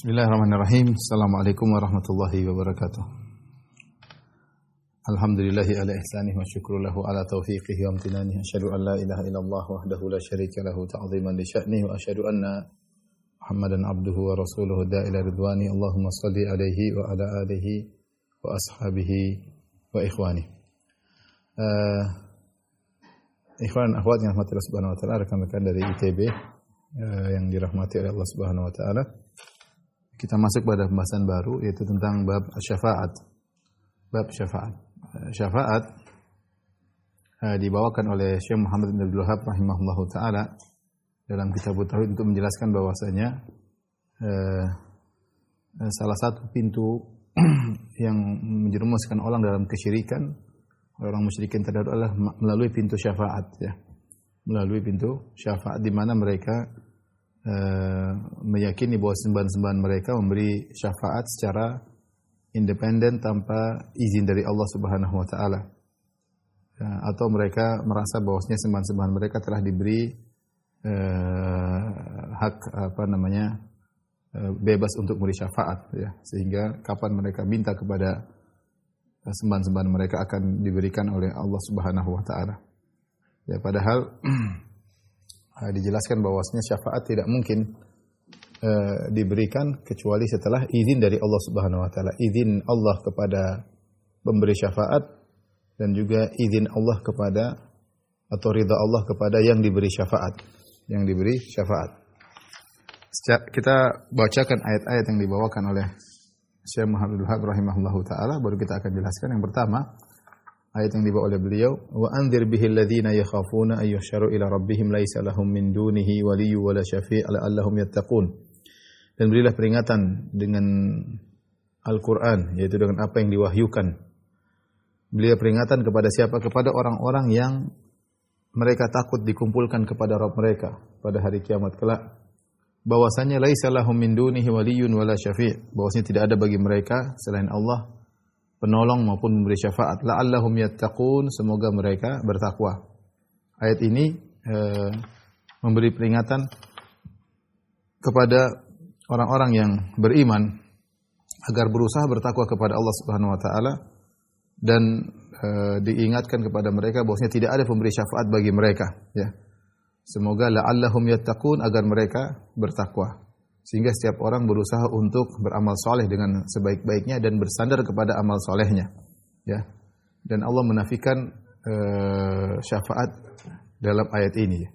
Bismillahirrahmanirrahim. Assalamualaikum warahmatullahi wabarakatuh. Alhamdulillahi ala ihsanih wa syukru lahu ala taufiqihi wa amtinanihi. Asyhadu an la ilaha illallah wahdahu la syarika lahu ta'ziman li sya'nihi wa asyhadu anna Muhammadan abduhu wa rasuluhu da'ila ridwani. Allahumma salli alaihi wa ala alihi wa ashabihi wa ikhwani. Uh, ikhwan akhwat yang rahmati Allah Subhanahu wa taala rekan-rekan dari ITB uh, eh, yang dirahmati oleh Allah Subhanahu wa taala. Kita masuk pada pembahasan baru yaitu tentang bab syafaat. Bab syafaat. Eh, syafaat uh, dibawakan oleh Syekh Muhammad bin Abdul Wahab rahimahullahu taala dalam kitab tauhid untuk menjelaskan bahwasanya uh, salah satu pintu yang menjerumuskan orang dalam kesyirikan orang musyrikin terdahulu adalah melalui pintu syafaat ya. Melalui pintu syafaat di mana mereka uh, meyakini bahwa sembahan-sembahan mereka memberi syafaat secara independen tanpa izin dari Allah Subhanahu wa taala. Ya, atau mereka merasa bahwasanya sembahan-sembahan mereka telah diberi uh, hak apa namanya uh, bebas untuk memberi syafaat ya sehingga kapan mereka minta kepada sembahan-sembahan mereka akan diberikan oleh Allah Subhanahu wa taala. Ya padahal dijelaskan bahwasanya syafaat tidak mungkin uh, diberikan kecuali setelah izin dari Allah Subhanahu wa taala. Izin Allah kepada pemberi syafaat dan juga izin Allah kepada atau ridha Allah kepada yang diberi syafaat, yang diberi syafaat. Kita bacakan ayat-ayat yang dibawakan oleh Syekh Muhammad Wahab rahimahullahu taala baru kita akan jelaskan yang pertama ayat yang dibawa oleh beliau wa anzir bihi alladziina yakhafuna ay yuhsyaru ila rabbihim laisa lahum min dunihi waliyyu wala syafi' la'allahum yattaqun. Dan berilah peringatan dengan Al-Qur'an yaitu dengan apa yang diwahyukan. Beliau peringatan kepada siapa? Kepada orang-orang yang mereka takut dikumpulkan kepada Rabb mereka pada hari kiamat kelak. Bahwasanya laisa lahum min dunihi waliyyun wala syafi' bahwasanya tidak ada bagi mereka selain Allah penolong maupun memberi syafaat. La'allahum yattaqun. Semoga mereka bertakwa. Ayat ini eh, memberi peringatan kepada orang-orang yang beriman agar berusaha bertakwa kepada Allah Subhanahu wa taala dan e, diingatkan kepada mereka bahwasanya tidak ada pemberi syafaat bagi mereka ya. Semoga la'allahum yattaqun agar mereka bertakwa. Sehingga setiap orang berusaha untuk beramal soleh dengan sebaik-baiknya dan bersandar kepada amal solehnya. Ya. Dan Allah menafikan uh, syafaat dalam ayat ini.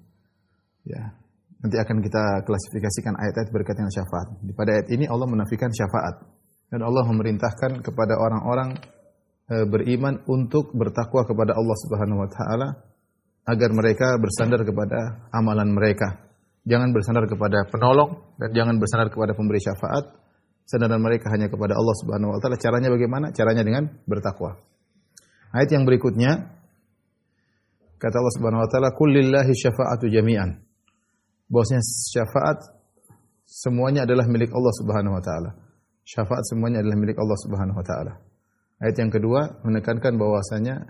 Ya. Nanti akan kita klasifikasikan ayat-ayat berkaitan dengan syafaat. Pada ayat ini Allah menafikan syafaat. Dan Allah memerintahkan kepada orang-orang uh, beriman untuk bertakwa kepada Allah Subhanahu wa taala agar mereka bersandar kepada amalan mereka. Jangan bersandar kepada penolong dan jangan bersandar kepada pemberi syafaat. Sandaran mereka hanya kepada Allah Subhanahu wa taala. Caranya bagaimana? Caranya dengan bertakwa. Ayat yang berikutnya kata Allah Subhanahu wa taala, "Kullillahi syafa'atu jami'an." Bahwasanya syafaat semuanya adalah milik Allah Subhanahu wa taala. Syafaat semuanya adalah milik Allah Subhanahu wa taala. Ayat yang kedua menekankan bahwasanya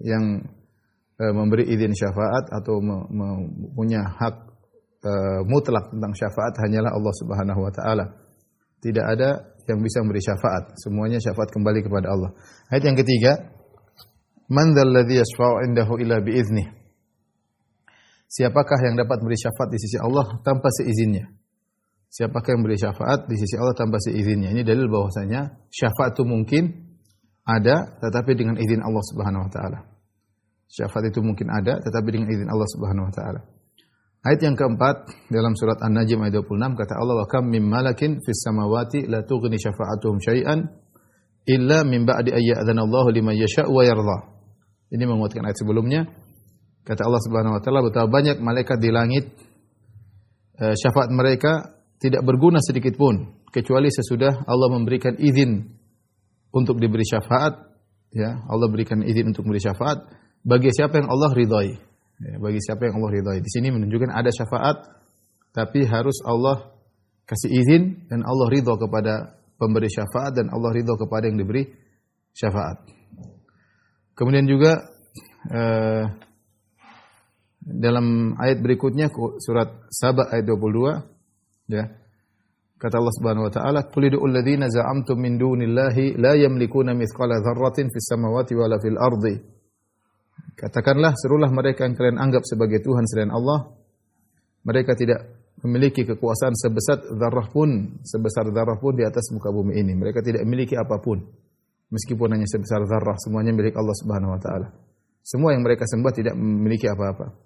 yang Eh, memberi izin syafaat atau punya hak uh, mutlak tentang syafaat hanyalah Allah Subhanahu wa taala. Tidak ada yang bisa memberi syafaat. Semuanya syafaat kembali kepada Allah. Ayat yang ketiga, Man dzalladzi yashfa'u indahu illa. Siapakah yang dapat memberi syafaat di sisi Allah tanpa seizinnya? Siapakah yang memberi syafaat di sisi Allah tanpa seizinnya? Ini dalil bahwasanya syafaat itu mungkin ada tetapi dengan izin Allah Subhanahu wa taala. Syafaat itu mungkin ada tetapi dengan izin Allah Subhanahu wa taala. Ayat yang keempat dalam surat An-Najm ayat 26 kata Allah wa kam mim malakin fis samawati la tughni syafa'atuhum syai'an illa min ba'di ayyadzana Allah liman yasha'u wa yarda. Ini menguatkan ayat sebelumnya. Kata Allah Subhanahu wa taala betapa banyak malaikat di langit eh, syafaat mereka tidak berguna sedikit pun kecuali sesudah Allah memberikan izin untuk diberi syafaat ya Allah berikan izin untuk memberi syafaat bagi siapa yang Allah ridhoi. Ya, bagi siapa yang Allah ridhoi. Di sini menunjukkan ada syafaat, tapi harus Allah kasih izin dan Allah ridho kepada pemberi syafaat dan Allah ridho kepada yang diberi syafaat. Kemudian juga eh, dalam ayat berikutnya surat Saba ayat 22 ya. Kata Allah Subhanahu wa taala, "Qul za'amtum min dunillahi la yamlikuna mithqala dzarratin fis samawati wala fil ardi." Katakanlah, serulah mereka yang kalian anggap sebagai Tuhan selain Allah. Mereka tidak memiliki kekuasaan sebesar zarrah pun, sebesar zarrah pun di atas muka bumi ini. Mereka tidak memiliki apa pun. Meskipun hanya sebesar zarrah, semuanya milik Allah Subhanahu wa taala. Semua yang mereka sembah tidak memiliki apa-apa.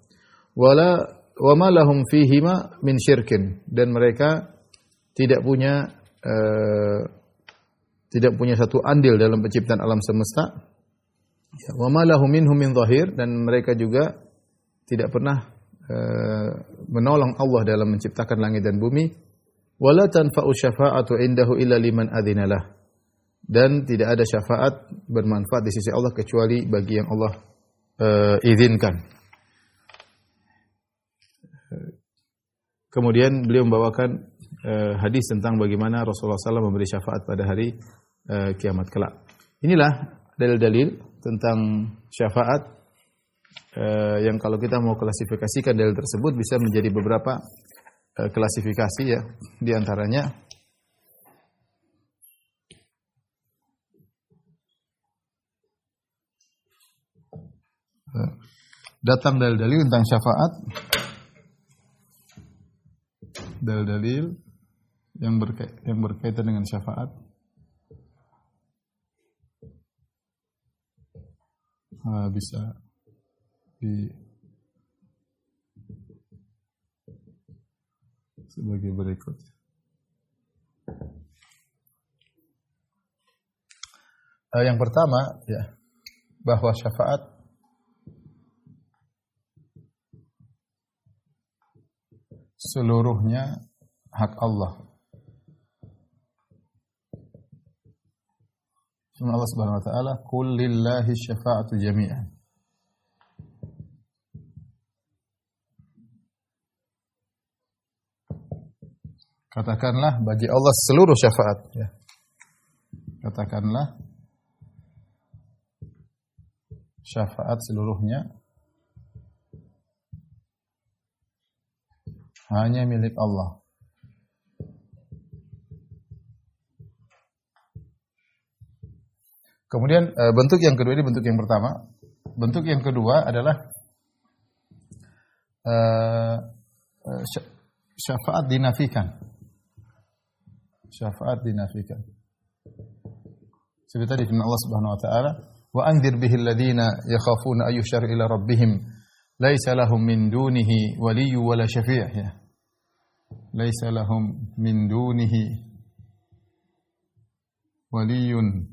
Wala wa ma lahum fihima min syirkin dan mereka tidak punya uh, tidak punya satu andil dalam penciptaan alam semesta. Ya, wa minhum min zahir dan mereka juga tidak pernah uh, menolong Allah dalam menciptakan langit dan bumi. Wala tanfa'u syafa'atu indahu illa liman adzinalah. Dan tidak ada syafaat bermanfaat di sisi Allah kecuali bagi yang Allah uh, izinkan. Kemudian beliau membawakan uh, hadis tentang bagaimana Rasulullah SAW memberi syafaat pada hari kiamat kelak. Inilah dalil-dalil tentang syafaat uh, yang kalau kita mau klasifikasikan dalil tersebut bisa menjadi beberapa uh, klasifikasi ya. Di antaranya datang dalil-dalil tentang syafaat dalil-dalil yang, yang berkaitan dengan syafaat uh, bisa di sebagai berikut. Uh, yang pertama ya bahwa syafaat seluruhnya hak Allah. Allah Subhanahu wa taala, "Qul lillahi syafa'atu jami'an." Katakanlah bagi Allah seluruh syafaat ya. Katakanlah syafaat seluruhnya hanya milik Allah. Kemudian eh, bentuk yang kedua ini bentuk yang pertama. Bentuk yang kedua adalah uh, syafaat dinafikan. Syafaat dinafikan. Seperti tadi firman Allah Subhanahu wa taala, "Wa anzir bihi alladziina yakhafuna ayyushar ila rabbihim laisa lahum min dunihi waliyyu wala syafi'." Ya. Laisa lahum min dunihi waliyyun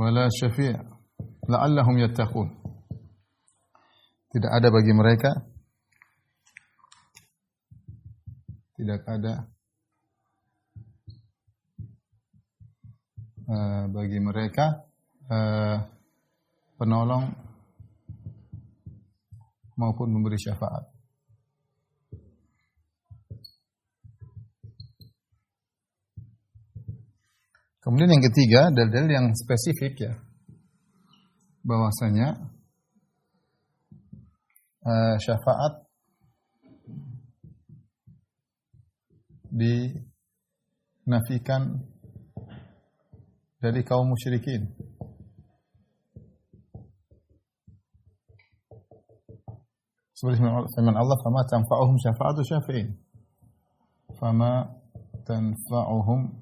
wala syafi' la'allahum yattaqun. Tidak ada bagi mereka tidak ada uh, bagi mereka uh, penolong maupun memberi syafaat. Kemudian yang ketiga, dalil-dalil yang spesifik ya. Bahwasanya uh, syafaat dinafikan dari kaum musyrikin. Seperti firman Allah, "Fama tanfa'uhum syafa'atu syafi'in." Fama tanfa'uhum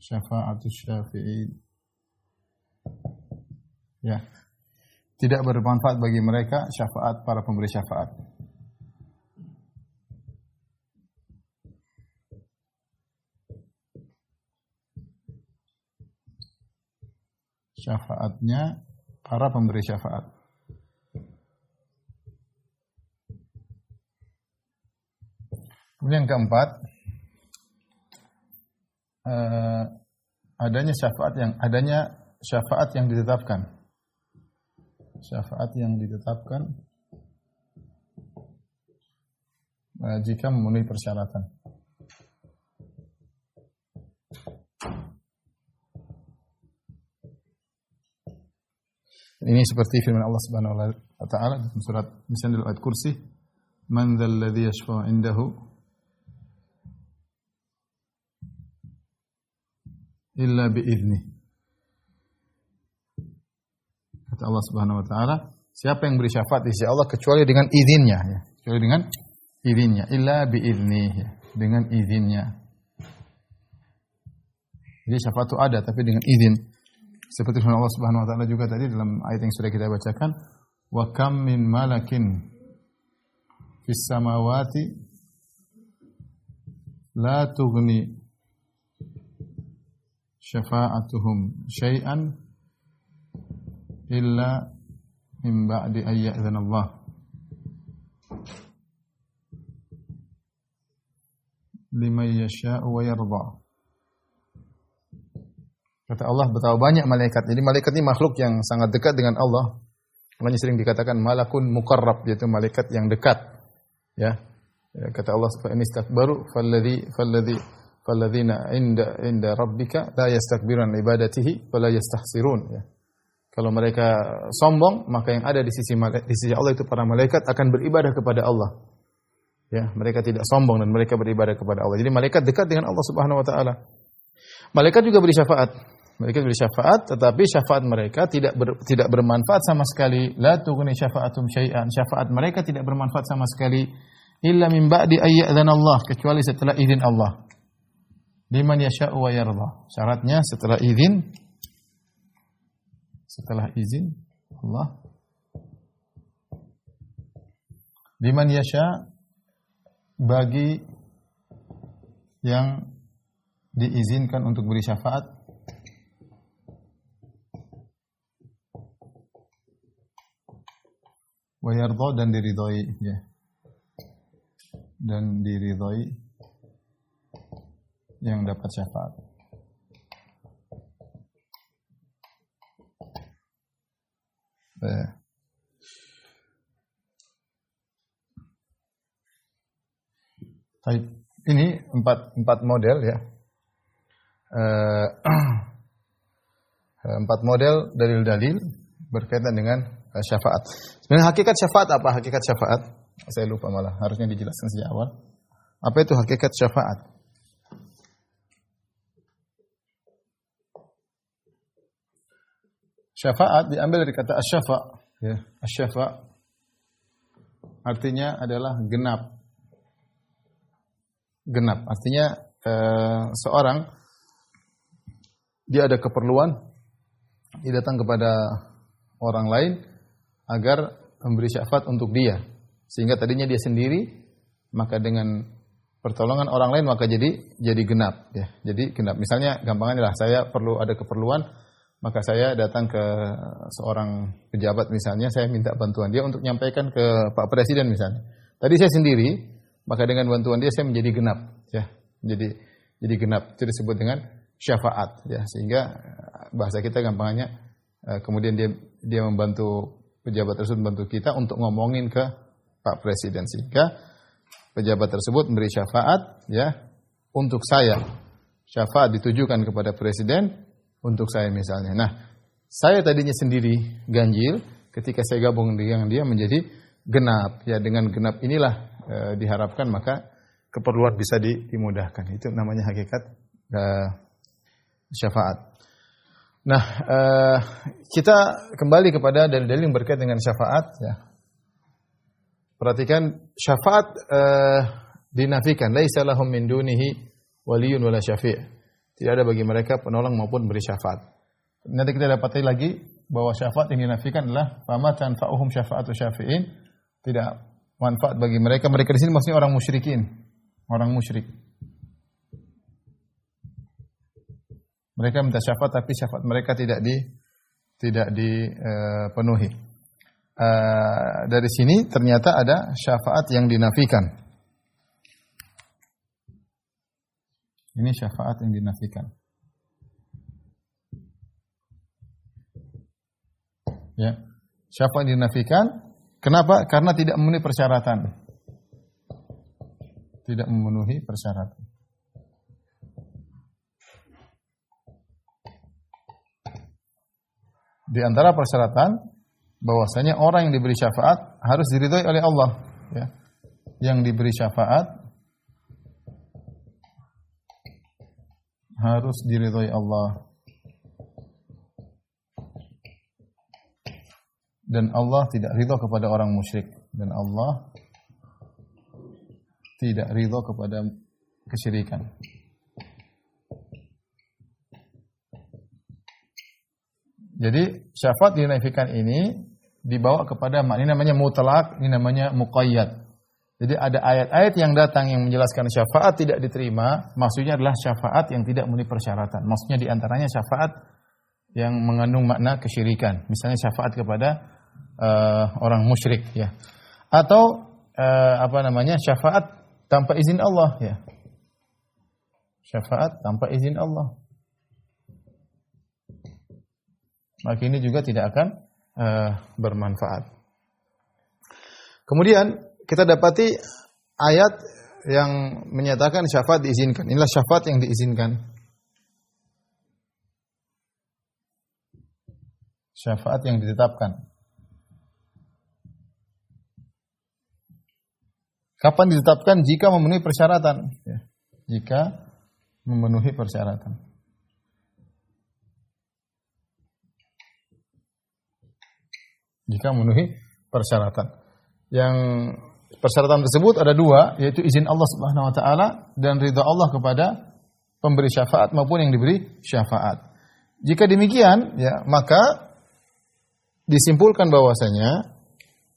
syafa'atus syafi'in. Ya. Tidak bermanfaat bagi mereka syafaat para pemberi syafaat. Syafaatnya para pemberi syafaat. Kemudian yang keempat, uh, adanya syafaat yang adanya syafaat yang ditetapkan. Syafaat yang ditetapkan uh, jika memenuhi persyaratan. Ini seperti firman Allah Subhanahu wa taala dalam surat misalnya ayat kursi, "Man dzal ladzi yashfa'u 'indahu illa bi'izni. Kata Allah Subhanahu wa taala, siapa yang beri syafaat di sisi Allah kecuali dengan izinnya ya. Kecuali dengan izinnya, illa bi'izni ya. dengan izinnya. Jadi syafaat itu ada tapi dengan izin. Seperti firman Allah Subhanahu wa taala juga tadi dalam ayat yang sudah kita bacakan, wa kam min malakin fis samawati la tughni syafa'atuhum syai'an illa min ba'di an ya'zana Allah. Liman yasha'u wa yarda. Kata Allah betapa banyak malaikat. Jadi malaikat ini makhluk yang sangat dekat dengan Allah. Makanya sering dikatakan malakun mukarrab yaitu malaikat yang dekat. Ya. ya kata Allah ini istakbaru falladhi falladhi falladzina inda inda rabbika la yastakbirun ibadatihi wa la yastahsirun ya. Kalau mereka sombong, maka yang ada di sisi di sisi Allah itu para malaikat akan beribadah kepada Allah. Ya, mereka tidak sombong dan mereka beribadah kepada Allah. Jadi malaikat dekat dengan Allah Subhanahu wa taala. Malaikat juga beri syafaat. Mereka beri syafaat, tetapi syafaat mereka tidak ber, tidak bermanfaat sama sekali. La tughni syafaatum syai'an. Syafaat mereka tidak bermanfaat sama sekali illa min ba'di Allah kecuali setelah izin Allah. Liman yasha'u wa yarda. Syaratnya setelah izin setelah izin Allah. Liman yasha bagi yang diizinkan untuk beri syafaat. Wa yarda dan diridhoi ya. Dan diridhoi yang dapat syafaat ya. Baik, ini empat empat model ya. Uh, empat model dalil-dalil berkaitan dengan Eh, syafaat. Sebenarnya hakikat syafaat apa? Hakikat syafaat? Saya lupa malah, harusnya dijelaskan sejak awal. Apa itu hakikat syafaat? Syafaat diambil dari kata asyafa, ya. Asyafa artinya adalah genap. Genap artinya eh, seorang dia ada keperluan dia datang kepada orang lain agar memberi syafaat untuk dia. Sehingga tadinya dia sendiri, maka dengan pertolongan orang lain maka jadi jadi genap ya. Jadi genap. Misalnya gampangnya lah saya perlu ada keperluan maka saya datang ke seorang pejabat misalnya saya minta bantuan dia untuk menyampaikan ke Pak Presiden misalnya. Tadi saya sendiri, maka dengan bantuan dia saya menjadi genap ya. Jadi jadi genap itu disebut dengan syafaat ya. Sehingga bahasa kita gampangnya eh, kemudian dia dia membantu pejabat tersebut membantu kita untuk ngomongin ke Pak Presiden sehingga pejabat tersebut memberi syafaat ya untuk saya. Syafaat ditujukan kepada presiden untuk saya misalnya. Nah, saya tadinya sendiri ganjil ketika saya gabung dengan dia menjadi genap. Ya dengan genap inilah e, diharapkan maka keperluan bisa dimudahkan. Itu namanya hakikat e, syafaat. Nah, uh, kita kembali kepada dalil-dalil yang berkait dengan syafaat. Ya. Perhatikan syafaat uh, dinafikan. Laisa lahum min dunihi waliyun wala syafi'. Tidak ada bagi mereka penolong maupun beri syafaat. Nanti kita dapati lagi bahwa syafaat yang dinafikan adalah fama tanfa'uhum syafa'atu syafi'in. Tidak manfaat bagi mereka. Mereka di sini maksudnya orang musyrikin. Orang musyrik. Mereka minta syafaat tapi syafaat mereka tidak di tidak dipenuhi. Uh, dari sini ternyata ada syafaat yang dinafikan. Ini syafaat yang dinafikan. Ya. Syafaat yang dinafikan kenapa? Karena tidak memenuhi persyaratan. Tidak memenuhi persyaratan. di antara persyaratan bahwasanya orang yang diberi syafaat harus diridhoi oleh Allah ya. Yang diberi syafaat harus diridhoi Allah. Dan Allah tidak ridho kepada orang musyrik dan Allah tidak ridho kepada kesyirikan. Jadi syafaat dinafikan ini dibawa kepada ini namanya mutlak, ini namanya muqayyad. Jadi ada ayat-ayat yang datang yang menjelaskan syafaat tidak diterima, maksudnya adalah syafaat yang tidak memenuhi persyaratan. Maksudnya di antaranya syafaat yang mengandung makna kesyirikan. Misalnya syafaat kepada uh, orang musyrik ya. Atau uh, apa namanya? syafaat tanpa izin Allah ya. Syafaat tanpa izin Allah. maka ini juga tidak akan uh, bermanfaat. Kemudian kita dapati ayat yang menyatakan syafaat diizinkan. Inilah syafaat yang diizinkan. Syafaat yang ditetapkan. Kapan ditetapkan? Jika memenuhi persyaratan. Ya. Jika memenuhi persyaratan. jika memenuhi persyaratan. Yang persyaratan tersebut ada dua, yaitu izin Allah Subhanahu wa taala dan ridha Allah kepada pemberi syafaat maupun yang diberi syafaat. Jika demikian, ya, maka disimpulkan bahwasanya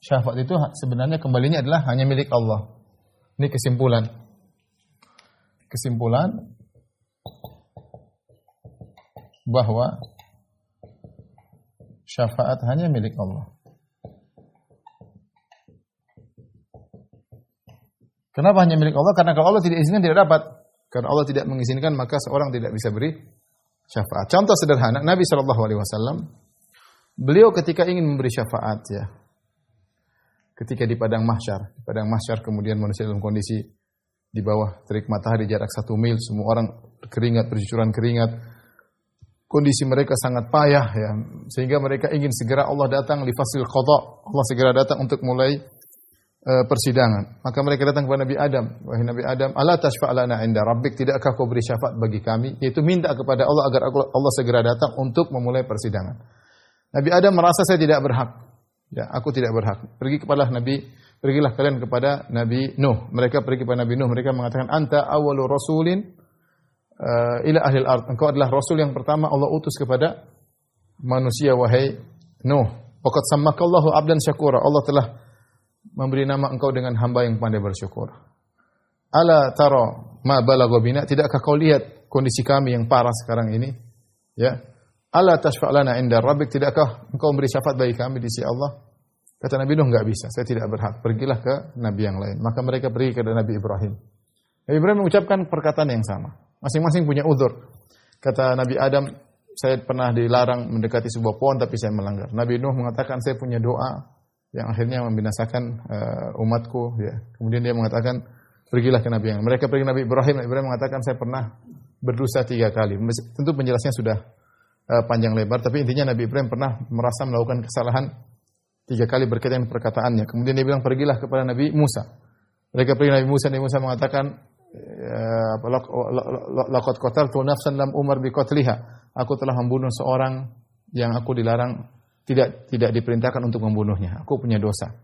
syafaat itu sebenarnya kembalinya adalah hanya milik Allah. Ini kesimpulan. Kesimpulan bahwa syafaat hanya milik Allah. Kenapa hanya milik Allah? Karena kalau Allah tidak izinkan tidak dapat. Karena Allah tidak mengizinkan maka seorang tidak bisa beri syafaat. Contoh sederhana, Nabi Shallallahu Alaihi Wasallam, beliau ketika ingin memberi syafaat ya, ketika di padang mahsyar, di padang mahsyar kemudian manusia dalam kondisi di bawah terik matahari jarak satu mil, semua orang keringat bercucuran keringat, kondisi mereka sangat payah ya, sehingga mereka ingin segera Allah datang lifasil qada, Allah segera datang untuk mulai persidangan. Maka mereka datang kepada Nabi Adam. Wahai Nabi Adam, Allah tashfa'lana inda rabbik. Tidakkah kau beri syafaat bagi kami? Yaitu minta kepada Allah agar Allah segera datang untuk memulai persidangan. Nabi Adam merasa saya tidak berhak. Ya, aku tidak berhak. Pergi kepada Nabi, pergilah kalian kepada Nabi Nuh. Mereka pergi kepada Nabi Nuh. Mereka mengatakan, Anta awalu rasulin uh, ila ahlil ard. Engkau adalah rasul yang pertama Allah utus kepada manusia, wahai Nuh. Waqad sammakallahu abdan syakura. Allah telah memberi nama engkau dengan hamba yang pandai bersyukur. Ala taro ma balagha bina, tidakkah kau lihat kondisi kami yang parah sekarang ini? Ya. Ala tashfa'lana inda rabbik, tidakkah engkau memberi syafaat bagi kami di sisi Allah? Kata Nabi Nuh, enggak bisa, saya tidak berhak. Pergilah ke nabi yang lain. Maka mereka pergi ke Nabi Ibrahim. Nabi Ibrahim mengucapkan perkataan yang sama. Masing-masing punya udur. Kata Nabi Adam, saya pernah dilarang mendekati sebuah pohon tapi saya melanggar. Nabi Nuh mengatakan saya punya doa yang akhirnya membinasakan uh, umatku ya. Kemudian dia mengatakan pergilah ke Nabi yang mereka pergi Nabi Ibrahim. Nabi Ibrahim mengatakan saya pernah berdosa tiga kali. Tentu penjelasannya sudah uh, panjang lebar, tapi intinya Nabi Ibrahim pernah merasa melakukan kesalahan tiga kali berkaitan dengan perkataannya. Kemudian dia bilang pergilah kepada Nabi Musa. Mereka pergi Nabi Musa, Nabi Musa mengatakan ya, laqad qataltu nafsan lam umar bi Aku telah membunuh seorang yang aku dilarang tidak tidak diperintahkan untuk membunuhnya. Aku punya dosa,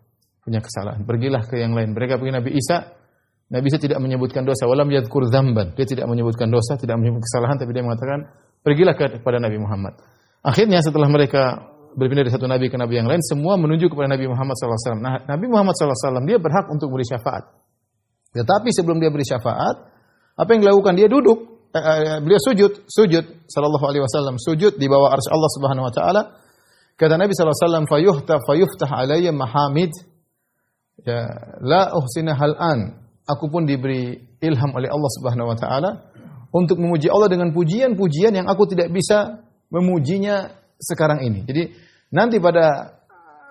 punya kesalahan. Pergilah ke yang lain. Mereka pergi Nabi Isa. Nabi Isa tidak menyebutkan dosa. Walam yadkur dzamban. Dia tidak menyebutkan dosa, tidak menyebut kesalahan, tapi dia mengatakan, pergilah kepada Nabi Muhammad. Akhirnya setelah mereka berpindah dari satu nabi ke nabi yang lain, semua menuju kepada Nabi Muhammad SAW. Nah, Nabi Muhammad SAW dia berhak untuk beri syafaat. Tetapi sebelum dia beri syafaat, apa yang dilakukan? Dia duduk, eh, eh, beliau sujud, sujud, sallallahu alaihi wasallam, sujud di bawah arsy Allah Subhanahu wa taala Kata Nabi SAW, fayuhta fayuftah alayya mahamid. Ya, la uhsina an. Aku pun diberi ilham oleh Allah Subhanahu wa taala untuk memuji Allah dengan pujian-pujian yang aku tidak bisa memujinya sekarang ini. Jadi nanti pada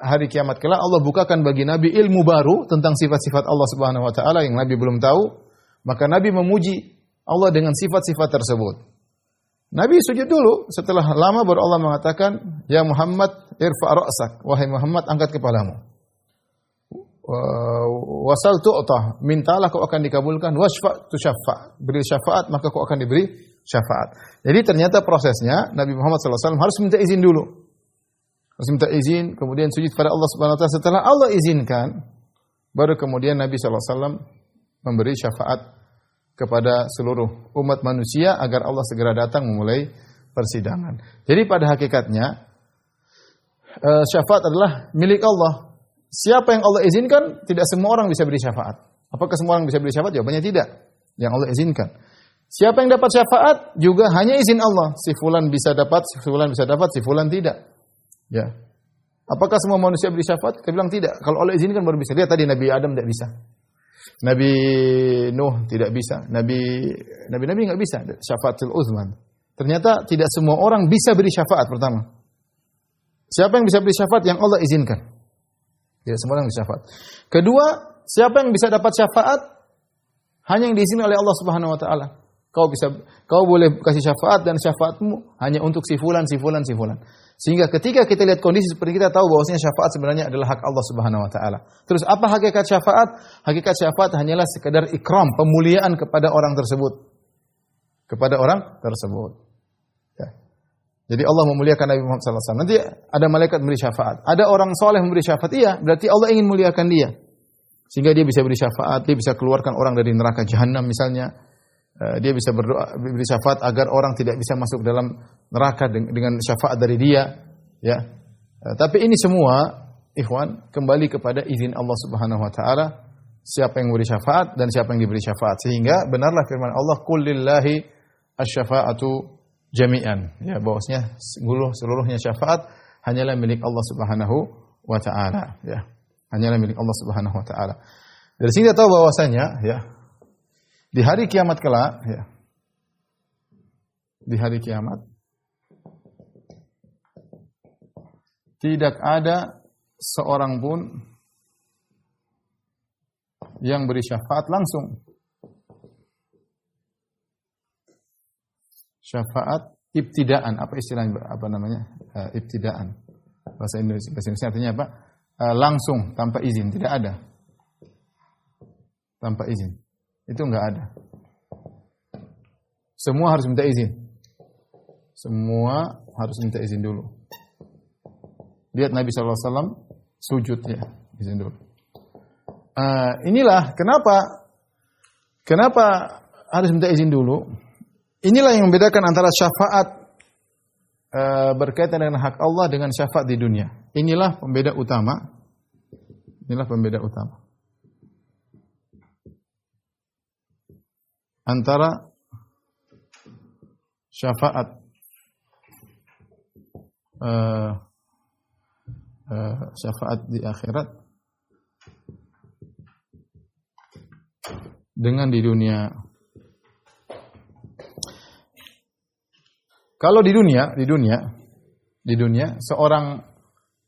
hari kiamat kelak Allah bukakan bagi Nabi ilmu baru tentang sifat-sifat Allah Subhanahu wa taala yang Nabi belum tahu, maka Nabi memuji Allah dengan sifat-sifat tersebut. Nabi sujud dulu. Setelah lama baru Allah mengatakan, Ya Muhammad, irfa' ra'sak. Wahai Muhammad, angkat kepalamu. Wasal tu'tah. Mintalah kau akan dikabulkan. Wasfa' tu syafa' Beri syafaat, maka kau akan diberi syafaat. Jadi ternyata prosesnya Nabi Muhammad SAW harus minta izin dulu. Harus minta izin, kemudian sujud pada Allah Subhanahu Wa Taala. Setelah Allah izinkan, baru kemudian Nabi SAW memberi syafaat kepada seluruh umat manusia agar Allah segera datang memulai persidangan. Jadi pada hakikatnya eh, syafaat adalah milik Allah. Siapa yang Allah izinkan, tidak semua orang bisa beri syafaat. Apakah semua orang bisa beri syafaat? Jawabannya tidak. Yang Allah izinkan. Siapa yang dapat syafaat juga hanya izin Allah. Si fulan bisa dapat, si fulan bisa dapat, si fulan tidak. Ya. Apakah semua manusia beri syafaat? Kita bilang tidak. Kalau Allah izinkan baru bisa. Lihat tadi Nabi Adam tidak bisa. Nabi Nuh tidak bisa. Nabi Nabi Nabi nggak bisa syafaatul uzman. Ternyata tidak semua orang bisa beri syafaat pertama. Siapa yang bisa beri syafaat yang Allah izinkan? Tidak semua orang bisa syafaat. Kedua, siapa yang bisa dapat syafaat? Hanya yang diizinkan oleh Allah Subhanahu wa taala. Kau bisa kau boleh kasih syafaat dan syafaatmu hanya untuk si fulan, si fulan, si fulan. Sehingga ketika kita lihat kondisi seperti kita tahu bahwasanya syafaat sebenarnya adalah hak Allah Subhanahu wa taala. Terus apa hakikat syafaat? Hakikat syafaat hanyalah sekedar ikram, pemuliaan kepada orang tersebut. Kepada orang tersebut. Ya. Jadi Allah memuliakan Nabi Muhammad SAW. Nanti ada malaikat memberi syafaat. Ada orang soleh memberi syafaat. Iya, berarti Allah ingin muliakan dia. Sehingga dia bisa beri syafaat, dia bisa keluarkan orang dari neraka jahanam misalnya dia bisa berdoa beri syafaat agar orang tidak bisa masuk dalam neraka dengan syafaat dari dia ya. Eh, tapi ini semua ikhwan kembali kepada izin Allah Subhanahu wa taala siapa yang beri syafaat dan siapa yang diberi syafaat. Sehingga benarlah firman Allah kullillahi asy-syafa'atu jami'an. Ya bahwasanya seluruh seluruhnya syafaat hanyalah milik Allah Subhanahu wa taala ya. Hanyalah milik Allah Subhanahu wa taala. Dari sini kita tahu bahwasanya ya di hari kiamat kelak, ya. Di hari kiamat tidak ada seorang pun yang beri syafaat langsung. Syafaat ibtidaan, apa istilahnya apa namanya? Uh, ibtidaan. Bahasa Indonesia, bahasa Indonesia artinya apa? Uh, langsung tanpa izin, tidak ada. Tanpa izin. Itu enggak ada. Semua harus minta izin. Semua harus minta izin dulu. Lihat Nabi SAW sujud ya, izin dulu. Uh, inilah kenapa kenapa harus minta izin dulu. Inilah yang membedakan antara syafaat uh, berkaitan dengan hak Allah dengan syafaat di dunia. Inilah pembeda utama. Inilah pembeda utama. Antara syafaat uh, uh, syafaat di akhirat dengan di dunia. Kalau di dunia, di dunia, di dunia, seorang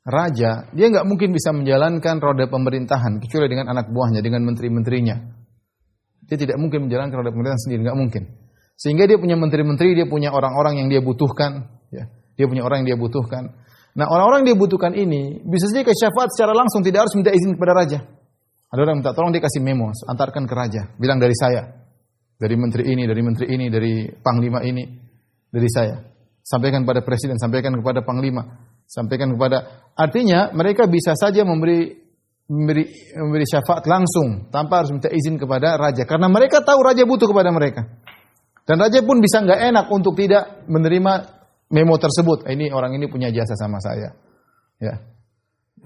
raja dia nggak mungkin bisa menjalankan roda pemerintahan kecuali dengan anak buahnya, dengan menteri-menterinya. Dia tidak mungkin menjalankan roda pemerintahan sendiri, nggak mungkin. Sehingga dia punya menteri-menteri, dia punya orang-orang yang dia butuhkan, ya. Dia punya orang yang dia butuhkan. Nah, orang-orang dia butuhkan ini bisa saja ke syafaat secara langsung, tidak harus minta izin kepada raja. Ada orang minta tolong dia kasih memo, antarkan ke raja, bilang dari saya. Dari menteri ini, dari menteri ini, dari panglima ini, dari saya. Sampaikan kepada presiden, sampaikan kepada panglima, sampaikan kepada artinya mereka bisa saja memberi memberi memberi syafaat langsung tanpa harus minta izin kepada raja karena mereka tahu raja butuh kepada mereka. Dan raja pun bisa nggak enak untuk tidak menerima memo tersebut. Ini orang ini punya jasa sama saya. Ya.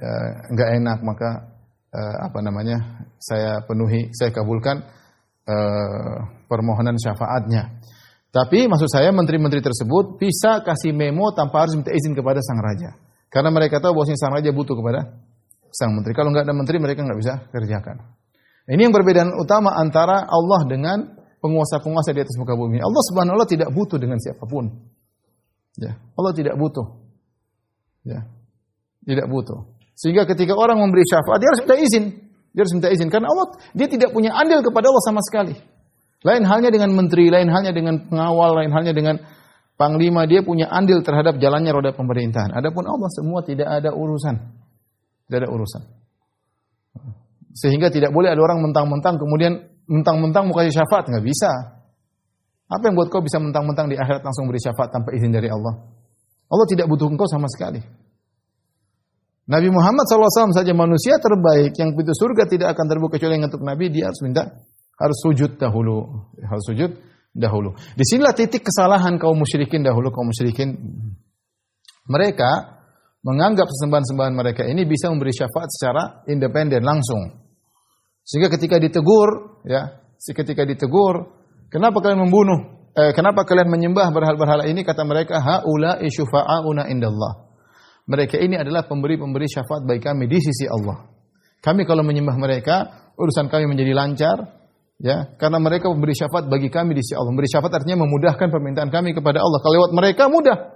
ya nggak enak maka uh, apa namanya? saya penuhi, saya kabulkan uh, permohonan syafaatnya. Tapi maksud saya menteri-menteri tersebut bisa kasih memo tanpa harus minta izin kepada sang raja. Karena mereka tahu bahwa sang raja butuh kepada sang menteri. Kalau nggak ada menteri mereka nggak bisa kerjakan. Ini yang perbedaan utama antara Allah dengan penguasa-penguasa di atas muka bumi. Allah Subhanahu wa taala tidak butuh dengan siapa pun. Ya, Allah tidak butuh. Ya. Tidak butuh. Sehingga ketika orang memberi syafaat dia harus minta izin. Dia harus minta izin karena Allah dia tidak punya andil kepada Allah sama sekali. Lain halnya dengan menteri, lain halnya dengan pengawal, lain halnya dengan panglima, dia punya andil terhadap jalannya roda pemerintahan. Adapun Allah semua tidak ada urusan. Tidak ada urusan. Sehingga tidak boleh ada orang mentang-mentang kemudian mentang-mentang mau kasih syafaat nggak bisa. Apa yang buat kau bisa mentang-mentang di akhirat langsung beri syafaat tanpa izin dari Allah? Allah tidak butuh engkau sama sekali. Nabi Muhammad SAW saja manusia terbaik yang pintu surga tidak akan terbuka kecuali untuk Nabi dia harus minta harus sujud dahulu harus sujud dahulu. Di sinilah titik kesalahan kaum musyrikin dahulu kaum musyrikin mereka menganggap sesembahan-sembahan mereka ini bisa memberi syafaat secara independen langsung. Sehingga ketika ditegur, ya, ketika ditegur, kenapa kalian membunuh? Eh, kenapa kalian menyembah berhala-berhala ini? Kata mereka, haula syufa'auna indallah. Mereka ini adalah pemberi-pemberi syafaat bagi kami di sisi Allah. Kami kalau menyembah mereka, urusan kami menjadi lancar, ya, karena mereka memberi syafaat bagi kami di sisi Allah. Memberi syafaat artinya memudahkan permintaan kami kepada Allah. Kalau lewat mereka mudah.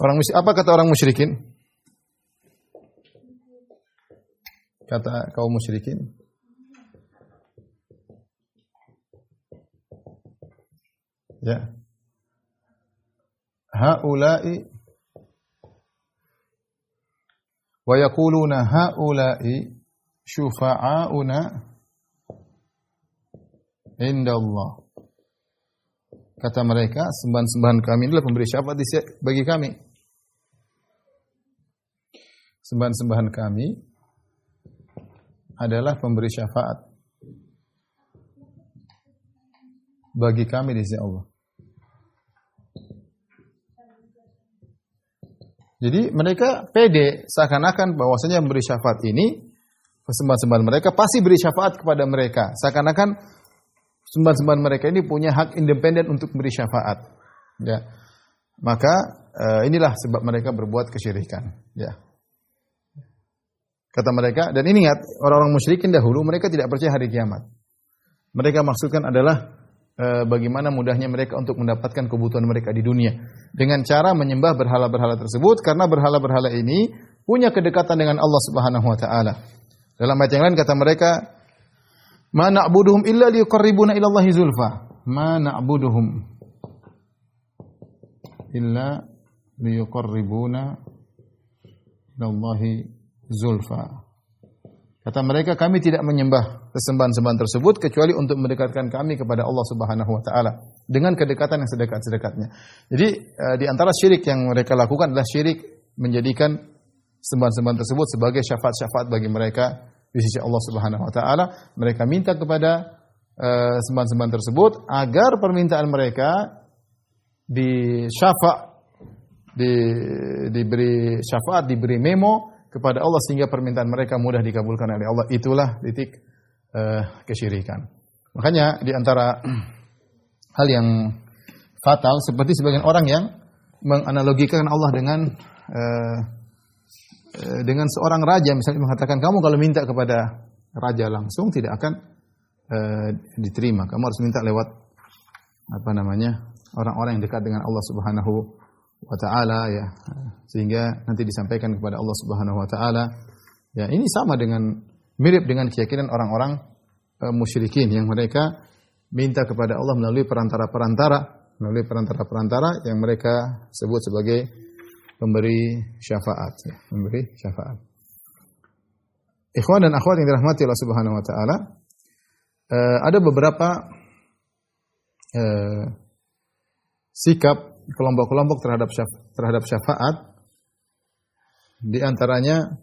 Orang apa kata orang musyrikin? Kata kaum musyrikin. Ya. Haula'i wa yaquluna haula'i syufa'auna inda Allah. Kata mereka, sembahan-sembahan kami adalah pemberi syafaat bagi kami. Sembahan-sembahan kami adalah pemberi syafaat bagi kami di sisi Allah. Jadi mereka pede seakan-akan bahwasanya memberi syafaat ini sembahan-sembahan mereka pasti beri syafaat kepada mereka. Seakan-akan sembahan-sembahan mereka ini punya hak independen untuk beri syafaat. Ya. Maka uh, inilah sebab mereka berbuat kesyirikan, ya. Kata mereka dan ini ingat orang-orang musyrikin dahulu mereka tidak percaya hari kiamat. Mereka maksudkan adalah Eh, bagaimana mudahnya mereka untuk mendapatkan kebutuhan mereka di dunia dengan cara menyembah berhala-berhala tersebut karena berhala-berhala ini punya kedekatan dengan Allah Subhanahu wa taala. Dalam ayat yang lain kata mereka, "Ma na'buduhum illa liyuqarribuna ila Allahi zulfa." Ma na'buduhum illa liyuqarribuna ila Allahi zulfa. Kata mereka, kami tidak menyembah sesembahan-sembahan tersebut kecuali untuk mendekatkan kami kepada Allah Subhanahu wa taala dengan kedekatan yang sedekat-sedekatnya. Jadi uh, di antara syirik yang mereka lakukan adalah syirik menjadikan sembahan-sembahan tersebut sebagai syafaat-syafaat bagi mereka di sisi Allah Subhanahu wa taala. Mereka minta kepada uh, sembahan-sembahan tersebut agar permintaan mereka di syafaat di, diberi syafaat, diberi memo kepada Allah sehingga permintaan mereka mudah dikabulkan oleh Allah. Itulah titik uh, kesyirikan. Makanya di antara hal yang fatal seperti sebagian orang yang menganalogikan Allah dengan uh, dengan seorang raja misalnya mengatakan kamu kalau minta kepada raja langsung tidak akan uh, diterima. Kamu harus minta lewat apa namanya orang-orang yang dekat dengan Allah Subhanahu wa taala ya. Sehingga nanti disampaikan kepada Allah Subhanahu wa taala. Ya ini sama dengan mirip dengan keyakinan orang-orang e, musyrikin yang mereka minta kepada Allah melalui perantara-perantara melalui perantara-perantara yang mereka sebut sebagai pemberi syafaat ya, memberi syafaat. Ikhwan dan akhwat yang dirahmati Allah Subhanahu wa taala uh, ada beberapa uh, sikap kelompok-kelompok terhadap syaf, terhadap syafaat di antaranya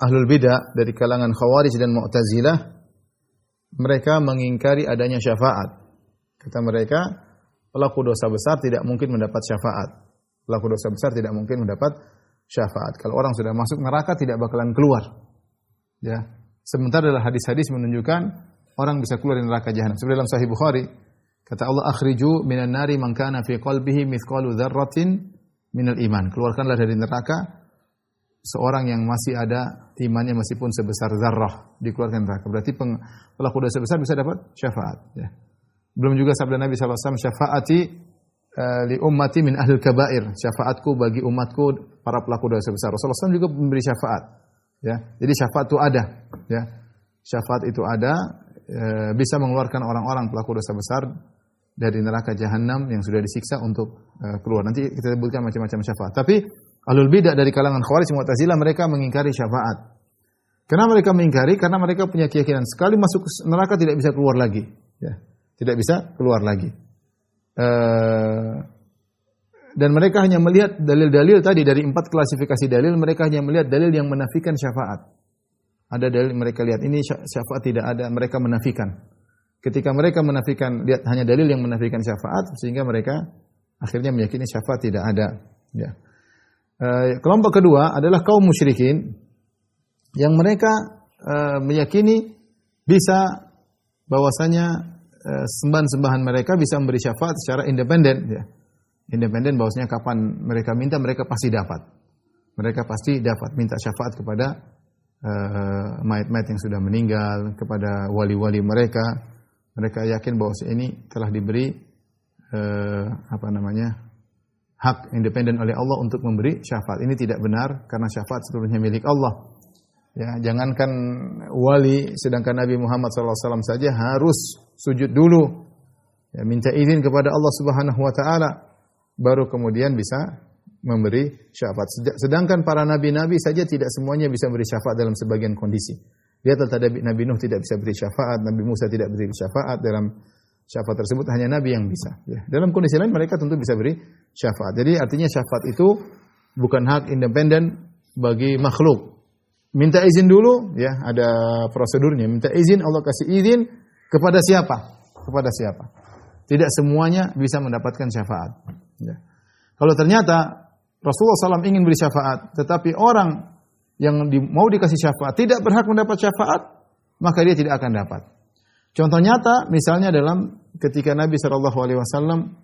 ahlul bidah dari kalangan khawarij dan mu'tazilah mereka mengingkari adanya syafaat. Kata mereka, pelaku dosa besar tidak mungkin mendapat syafaat. Pelaku dosa besar tidak mungkin mendapat syafaat. Kalau orang sudah masuk neraka tidak bakalan keluar. Ya. Sementara dalam hadis-hadis menunjukkan orang bisa keluar dari neraka jahanam. Seperti dalam Sahih Bukhari, Kata Allah, "Akhriju minan nari man kana fi qalbihi mithqalu dzarratin minal iman." Keluarkanlah dari neraka seorang yang masih ada imannya meskipun sebesar zarrah dikeluarkan neraka. Berarti pelaku dosa besar bisa dapat syafaat. Ya. Belum juga sabda Nabi SAW, syafaati uh, li ummati min ahli kabair. Syafaatku bagi umatku para pelaku dosa besar. Rasulullah SAW juga memberi syafaat. Ya. Jadi syafaat itu ada. Ya. Syafaat itu ada, e, bisa mengeluarkan orang-orang pelaku dosa besar dari neraka jahanam yang sudah disiksa untuk uh, keluar. Nanti kita sebutkan macam-macam syafaat. Tapi alul bidah dari kalangan Khawarij Mu'tazilah mereka mengingkari syafaat. Kenapa mereka mengingkari? Karena mereka punya keyakinan sekali masuk neraka tidak bisa keluar lagi. Ya. tidak bisa keluar lagi. Uh, dan mereka hanya melihat dalil-dalil tadi dari empat klasifikasi dalil, mereka hanya melihat dalil yang menafikan syafaat. Ada dalil mereka lihat ini syafaat tidak ada, mereka menafikan. Ketika mereka menafikan lihat hanya dalil yang menafikan syafaat sehingga mereka akhirnya meyakini syafaat tidak ada. Ya. E, kelompok kedua adalah kaum musyrikin yang mereka e, meyakini bisa bahwasanya e, sembahan-sembahan mereka bisa memberi syafaat secara independen. Ya. Independen bahwasanya kapan mereka minta mereka pasti dapat. Mereka pasti dapat minta syafaat kepada mayat-mayat yang sudah meninggal, kepada wali-wali mereka. Mereka yakin bahwa ini telah diberi uh, apa namanya hak independen oleh Allah untuk memberi syafaat. Ini tidak benar karena syafaat seluruhnya milik Allah. Ya, jangankan wali, sedangkan Nabi Muhammad SAW saja harus sujud dulu, ya, minta izin kepada Allah Subhanahu Wa Taala baru kemudian bisa memberi syafaat. Sedangkan para nabi-nabi saja tidak semuanya bisa beri syafaat dalam sebagian kondisi. Lihat tadi Nabi Nuh tidak bisa beri syafaat, Nabi Musa tidak beri syafaat dalam syafaat tersebut hanya Nabi yang bisa. Ya. Dalam kondisi lain mereka tentu bisa beri syafaat. Jadi artinya syafaat itu bukan hak independen bagi makhluk. Minta izin dulu, ya ada prosedurnya. Minta izin, Allah kasih izin kepada siapa? Kepada siapa? Tidak semuanya bisa mendapatkan syafaat. Ya. Kalau ternyata Rasulullah SAW ingin beri syafaat, tetapi orang yang di, mau dikasih syafaat tidak berhak mendapat syafaat, maka dia tidak akan dapat. Contoh nyata, misalnya dalam ketika Nabi Shallallahu Alaihi Wasallam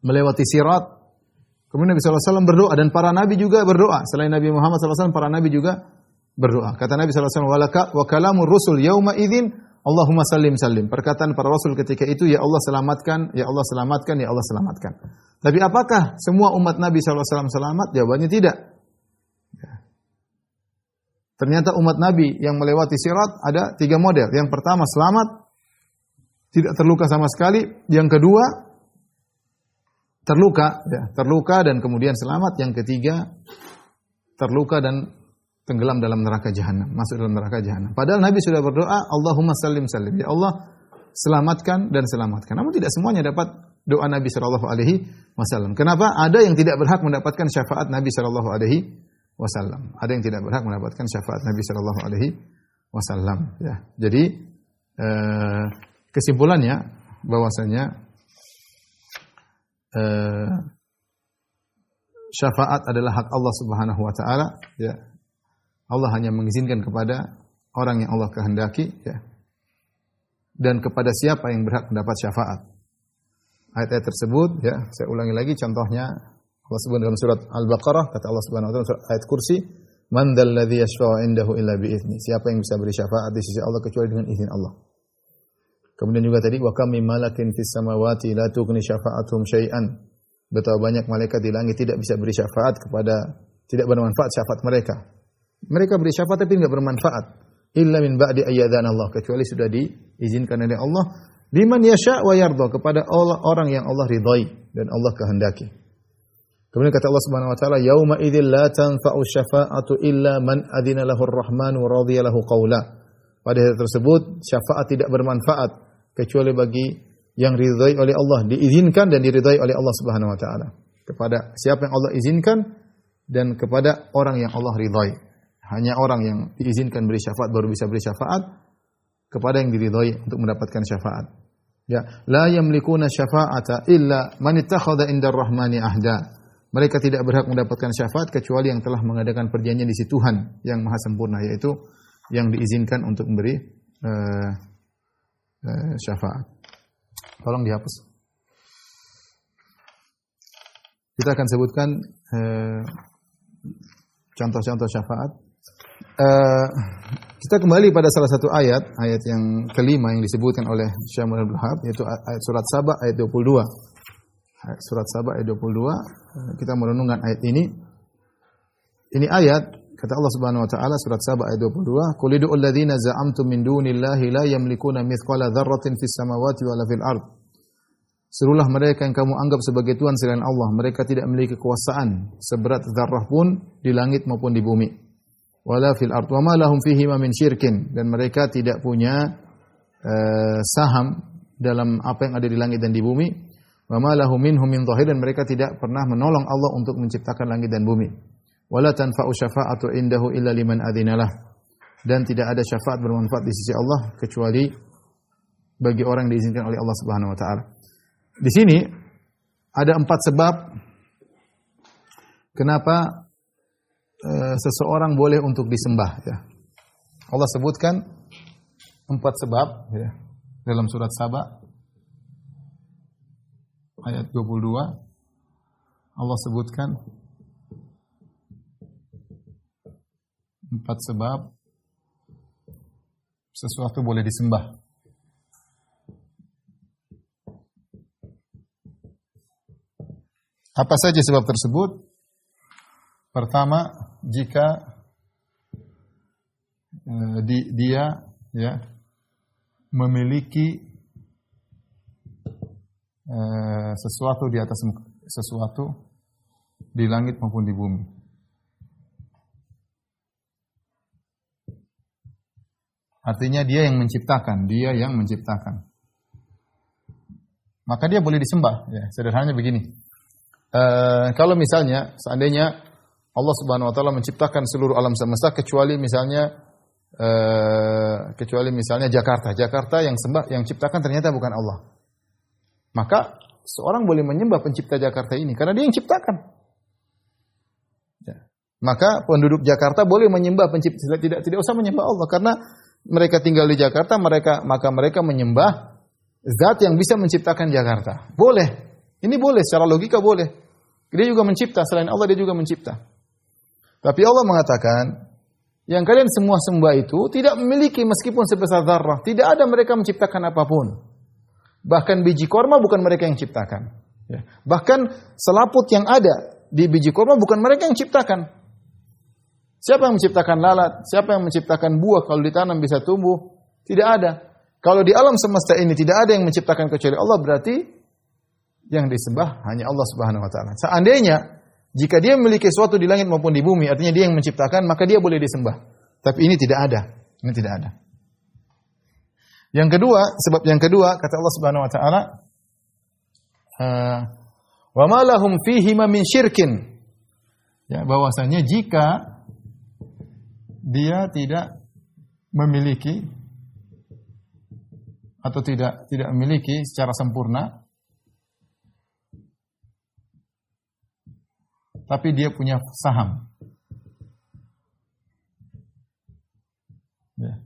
melewati sirat, kemudian Nabi SAW berdoa dan para nabi juga berdoa. Selain Nabi Muhammad SAW, para nabi juga berdoa. Kata Nabi SAW, wa kalamur rusul yauma idin Allahumma salim salim. Perkataan para rasul ketika itu, ya Allah selamatkan, ya Allah selamatkan, ya Allah selamatkan. Tapi apakah semua umat Nabi SAW selamat? Jawabannya tidak. Ya. Ternyata umat Nabi yang melewati sirat ada tiga model. Yang pertama selamat, tidak terluka sama sekali. Yang kedua terluka, ya, terluka dan kemudian selamat. Yang ketiga terluka dan tenggelam dalam neraka jahanam, masuk dalam neraka jahanam. Padahal Nabi sudah berdoa, Allahumma salim salim. Ya Allah, selamatkan dan selamatkan. Namun tidak semuanya dapat doa Nabi Shallallahu Alaihi Wasallam. Kenapa? Ada yang tidak berhak mendapatkan syafaat Nabi Shallallahu Alaihi Wasallam. Ada yang tidak berhak mendapatkan syafaat Nabi Shallallahu Alaihi Wasallam. Ya, jadi eh, kesimpulannya bahwasanya eh, syafaat adalah hak Allah Subhanahu Wa Taala. Ya, Allah hanya mengizinkan kepada orang yang Allah kehendaki ya. Dan kepada siapa yang berhak mendapat syafaat. Ayat-ayat tersebut ya, saya ulangi lagi contohnya Allah sebut dalam surat Al-Baqarah kata Allah Subhanahu wa taala ayat kursi Man dzalladzi yashfa'u indahu illa bi'izni. Siapa yang bisa beri syafaat di sisi Allah kecuali dengan izin Allah. Kemudian juga tadi wa kam malakin fis samawati la tughni syafa'atuhum syai'an. Betapa banyak malaikat di langit tidak bisa beri syafaat kepada tidak bermanfaat syafaat mereka. Mereka beri syafaat tapi tidak bermanfaat. Illa min ba'di ayyadhan Allah. Kecuali sudah diizinkan oleh Allah. Liman yasha' wa yardha. Kepada orang yang Allah ridhai. Dan Allah kehendaki. Kemudian kata Allah Subhanahu wa taala, "Yauma idzil la tanfa'u syafa'atu illa man adzina lahu ar-rahman wa radiya lahu qawla." Pada hari tersebut syafaat tidak bermanfaat kecuali bagi yang ridhai oleh Allah, diizinkan dan diridhai oleh Allah Subhanahu wa taala. Kepada siapa yang Allah izinkan dan kepada orang yang Allah ridhai. Hanya orang yang diizinkan beri syafaat baru bisa beri syafaat kepada yang diridhoi untuk mendapatkan syafaat. Ya, la yamlikuna syafa'ata illa man ittakhadha indar rahmani ahda. Mereka tidak berhak mendapatkan syafaat kecuali yang telah mengadakan perjanjian di sisi Tuhan yang maha sempurna yaitu yang diizinkan untuk memberi uh, uh, syafaat. Tolong dihapus. Kita akan sebutkan uh, contoh-contoh syafaat uh, kita kembali pada salah satu ayat, ayat yang kelima yang disebutkan oleh Syekh Muhammad Wahab yaitu ayat surat Saba ayat 22. Surat Saba ayat 22, eh, kita merenungkan ayat ini. Ini ayat kata Allah Subhanahu wa taala surat Saba ayat 22, "Qul ud'u alladziina za'amtum min dunillahi la yamlikuna mithqala dzarratin fis samawati wala fil ard." Serulah mereka yang kamu anggap sebagai Tuhan selain Allah. Mereka tidak memiliki kekuasaan seberat zarrah pun di langit maupun di bumi wala fil ard wa ma lahum fihi min syirkin dan mereka tidak punya uh, saham dalam apa yang ada di langit dan di bumi. Wa ma lahum minhum min dan mereka tidak pernah menolong Allah untuk menciptakan langit dan bumi. Wala tanfa'u syafa'atu indahu illa liman adzinalah. Dan tidak ada syafaat bermanfaat di sisi Allah kecuali bagi orang yang diizinkan oleh Allah Subhanahu wa taala. Di sini ada empat sebab kenapa e, seseorang boleh untuk disembah ya. Allah sebutkan empat sebab ya, dalam surat Saba ayat 22 Allah sebutkan empat sebab sesuatu boleh disembah. Apa saja sebab tersebut? Pertama, jika uh, di, dia ya memiliki uh, sesuatu di atas sesuatu di langit maupun di bumi. Artinya dia yang menciptakan, dia yang menciptakan. Maka dia boleh disembah. Ya, sederhananya begini. Uh, kalau misalnya seandainya Allah Subhanahu wa taala menciptakan seluruh alam semesta kecuali misalnya uh, kecuali misalnya Jakarta. Jakarta yang sembah yang ciptakan ternyata bukan Allah. Maka seorang boleh menyembah pencipta Jakarta ini karena dia yang ciptakan. Ya. Maka penduduk Jakarta boleh menyembah pencipta tidak tidak usah menyembah Allah karena mereka tinggal di Jakarta mereka maka mereka menyembah zat yang bisa menciptakan Jakarta. Boleh. Ini boleh secara logika boleh. Dia juga mencipta, selain Allah dia juga mencipta. Tapi Allah mengatakan, yang kalian semua sembah itu tidak memiliki meskipun sebesar zarrah. Tidak ada mereka menciptakan apa pun. Bahkan biji korma bukan mereka yang ciptakan. Ya. Bahkan selaput yang ada di biji korma bukan mereka yang ciptakan. Siapa yang menciptakan lalat? Siapa yang menciptakan buah kalau ditanam bisa tumbuh? Tidak ada. Kalau di alam semesta ini tidak ada yang menciptakan kecuali Allah berarti yang disembah hanya Allah Subhanahu wa taala. Seandainya jika dia memiliki sesuatu di langit maupun di bumi, artinya dia yang menciptakan, maka dia boleh disembah. Tapi ini tidak ada. Ini tidak ada. Yang kedua, sebab yang kedua kata Allah Subhanahu wa taala, uh, "Wa ma lahum fihi min syirkin." Ya, bahwasanya jika dia tidak memiliki atau tidak tidak memiliki secara sempurna tapi dia punya saham. Ya.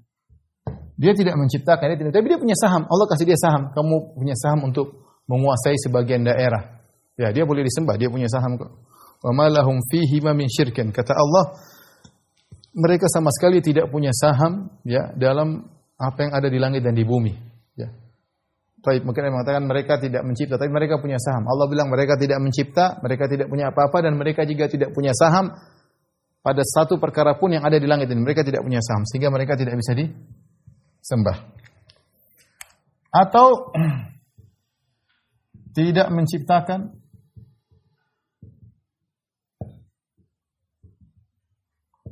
Dia tidak menciptakan, dia tidak, tapi dia punya saham. Allah kasih dia saham. Kamu punya saham untuk menguasai sebagian daerah. Ya, dia boleh disembah, dia punya saham. Wa malahum fihi ma min syirkin. Kata Allah, mereka sama sekali tidak punya saham ya dalam apa yang ada di langit dan di bumi. Ya. Mungkin yang mengatakan mereka tidak mencipta, tapi mereka punya saham. Allah bilang mereka tidak mencipta, mereka tidak punya apa-apa dan mereka juga tidak punya saham pada satu perkara pun yang ada di langit ini. Mereka tidak punya saham sehingga mereka tidak bisa disembah. Atau tidak menciptakan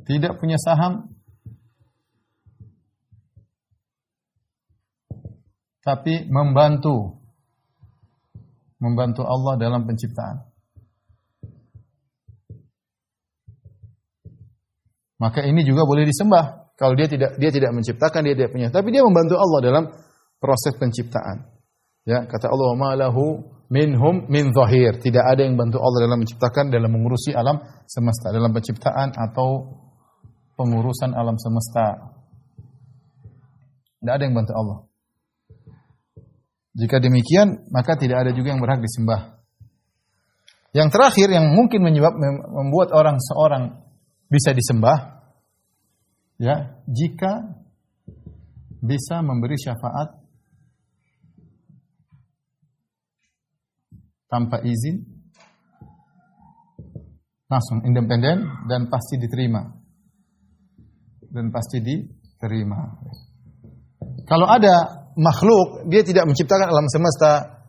tidak punya saham tapi membantu membantu Allah dalam penciptaan. Maka ini juga boleh disembah. Kalau dia tidak dia tidak menciptakan, dia tidak punya, tapi dia membantu Allah dalam proses penciptaan. Ya, kata Allah, "Ma lahu minhum min zahir." Tidak ada yang bantu Allah dalam menciptakan, dalam mengurusi alam semesta, dalam penciptaan atau pengurusan alam semesta. Tidak ada yang bantu Allah. Jika demikian, maka tidak ada juga yang berhak disembah. Yang terakhir yang mungkin menyebab membuat orang seorang bisa disembah ya, jika bisa memberi syafaat tanpa izin langsung independen dan pasti diterima dan pasti diterima. Kalau ada makhluk, dia tidak menciptakan alam semesta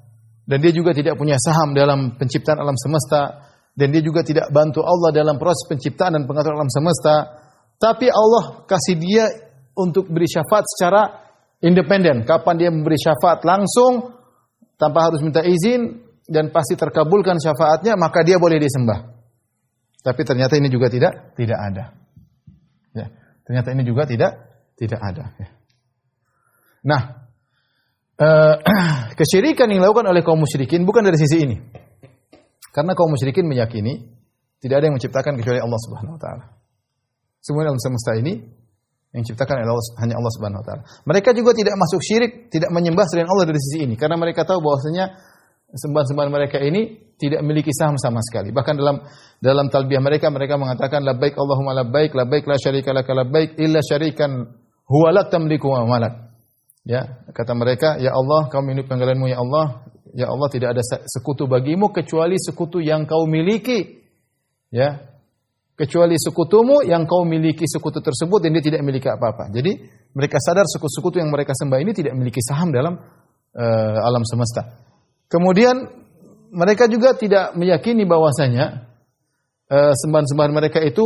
dan dia juga tidak punya saham dalam penciptaan alam semesta dan dia juga tidak bantu Allah dalam proses penciptaan dan pengaturan alam semesta. Tapi Allah kasih dia untuk beri syafaat secara independen. Kapan dia memberi syafaat langsung tanpa harus minta izin dan pasti terkabulkan syafaatnya, maka dia boleh disembah. Tapi ternyata ini juga tidak tidak ada. Ya, ternyata ini juga tidak tidak ada. Ya. Nah, eh, kesyirikan yang dilakukan oleh kaum musyrikin bukan dari sisi ini. Karena kaum musyrikin meyakini tidak ada yang menciptakan kecuali Allah Subhanahu wa taala. Semua alam semesta ini yang diciptakan oleh Allah, hanya Allah Subhanahu wa taala. Mereka juga tidak masuk syirik, tidak menyembah selain Allah dari sisi ini karena mereka tahu bahwasanya sembahan-sembahan mereka ini tidak memiliki saham sama sekali. Bahkan dalam dalam talbiyah mereka mereka mengatakan labbaik Allahumma labbaik labbaik la syarika laka labbaik illa syarikan huwa la tamliku wa malak. Ya, kata mereka, ya Allah, kau milik panggilanmu ya Allah, ya Allah tidak ada sekutu bagimu kecuali sekutu yang kau miliki. Ya. Kecuali sekutumu yang kau miliki sekutu tersebut dan dia tidak memiliki apa-apa. Jadi mereka sadar sekutu-sekutu yang mereka sembah ini tidak memiliki saham dalam uh, alam semesta. Kemudian mereka juga tidak meyakini bahwasanya uh, sembahan-sembahan mereka itu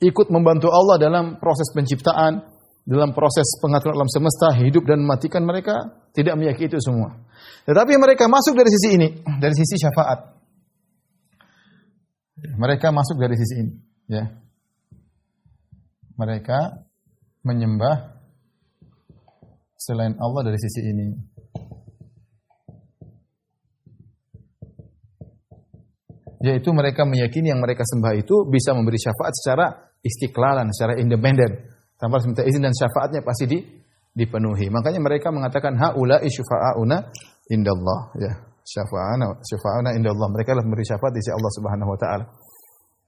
ikut membantu Allah dalam proses penciptaan, dalam proses pengaturan alam semesta, hidup dan mematikan mereka tidak meyakini itu semua. Tetapi mereka masuk dari sisi ini, dari sisi syafaat. Mereka masuk dari sisi ini, ya. Mereka menyembah selain Allah dari sisi ini. Yaitu mereka meyakini yang mereka sembah itu bisa memberi syafaat secara istiklalan, secara independen. Tanpa harus minta izin dan syafaatnya pasti di, dipenuhi. Makanya mereka mengatakan haula syufa'auna indallah ya syafa'ana syafa'ana indallah. Mereka adalah memberi syafaat di sisi Allah Subhanahu wa taala.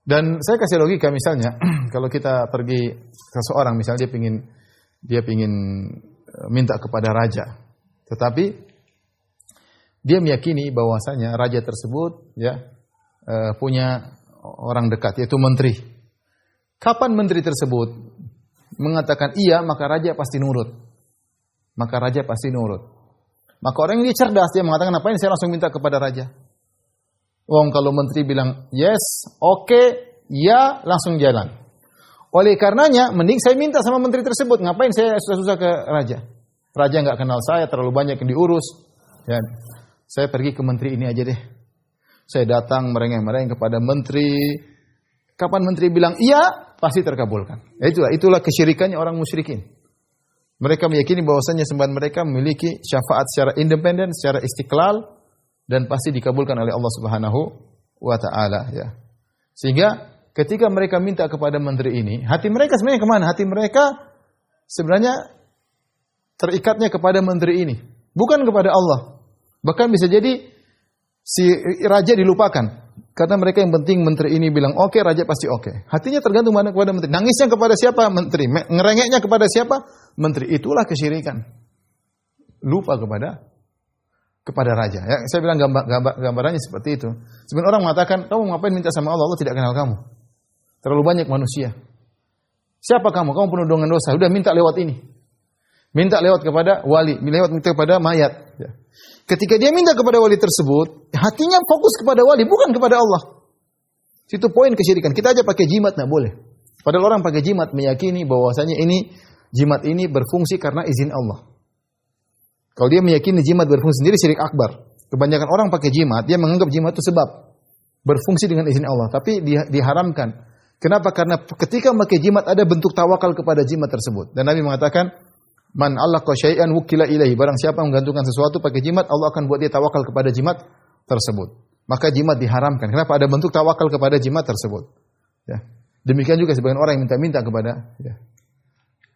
Dan saya kasih logika misalnya kalau kita pergi seseorang misalnya dia pingin dia pingin eh, minta kepada raja. Tetapi dia meyakini bahwasanya raja tersebut ya eh, punya orang dekat yaitu menteri. Kapan menteri tersebut mengatakan iya maka raja pasti nurut. Maka raja pasti nurut maka orang ini cerdas, dia mengatakan, apa ini saya langsung minta kepada raja. Wong kalau menteri bilang, yes, oke, okay, ya, langsung jalan. Oleh karenanya, mending saya minta sama menteri tersebut. Ngapain saya susah-susah ke raja? Raja nggak kenal saya, terlalu banyak yang diurus. Ya, saya pergi ke menteri ini aja deh. Saya datang merengek-merengek kepada menteri. Kapan menteri bilang iya, pasti terkabulkan. Itulah, itulah kesyirikannya orang musyrikin. Mereka meyakini bahwasanya sembahan mereka memiliki syafaat secara independen, secara istiqlal dan pasti dikabulkan oleh Allah Subhanahu wa taala ya. Sehingga ketika mereka minta kepada menteri ini, hati mereka sebenarnya ke mana? Hati mereka sebenarnya terikatnya kepada menteri ini, bukan kepada Allah. Bahkan bisa jadi si raja dilupakan. Karena mereka yang penting menteri ini bilang oke, okay, raja pasti oke. Okay. Hatinya tergantung mana kepada menteri. Nangisnya kepada siapa? Menteri. Ngerengeknya kepada siapa? Menteri. Itulah kesyirikan. Lupa kepada kepada raja. Ya, saya bilang gambar, gambar, gambarannya seperti itu. Sebenarnya orang mengatakan, kamu ngapain minta sama Allah? Allah tidak kenal kamu. Terlalu banyak manusia. Siapa kamu? Kamu penuh dengan dosa. Udah minta lewat ini. Minta lewat kepada wali, lewat minta kepada mayat. Ya. Ketika dia minta kepada wali tersebut, hatinya fokus kepada wali, bukan kepada Allah. Itu poin kesyirikan. Kita aja pakai jimat, nah boleh. Padahal orang pakai jimat meyakini bahwasanya ini jimat ini berfungsi karena izin Allah. Kalau dia meyakini jimat berfungsi sendiri syirik akbar. Kebanyakan orang pakai jimat, dia menganggap jimat itu sebab berfungsi dengan izin Allah, tapi di, diharamkan. Kenapa? Karena ketika memakai jimat ada bentuk tawakal kepada jimat tersebut. Dan Nabi mengatakan, Man Allah syai'an wukila ilahi. Barang siapa menggantungkan sesuatu pakai jimat, Allah akan buat dia tawakal kepada jimat tersebut. Maka jimat diharamkan. Kenapa? Ada bentuk tawakal kepada jimat tersebut. Ya. Demikian juga sebagian orang yang minta-minta kepada ya,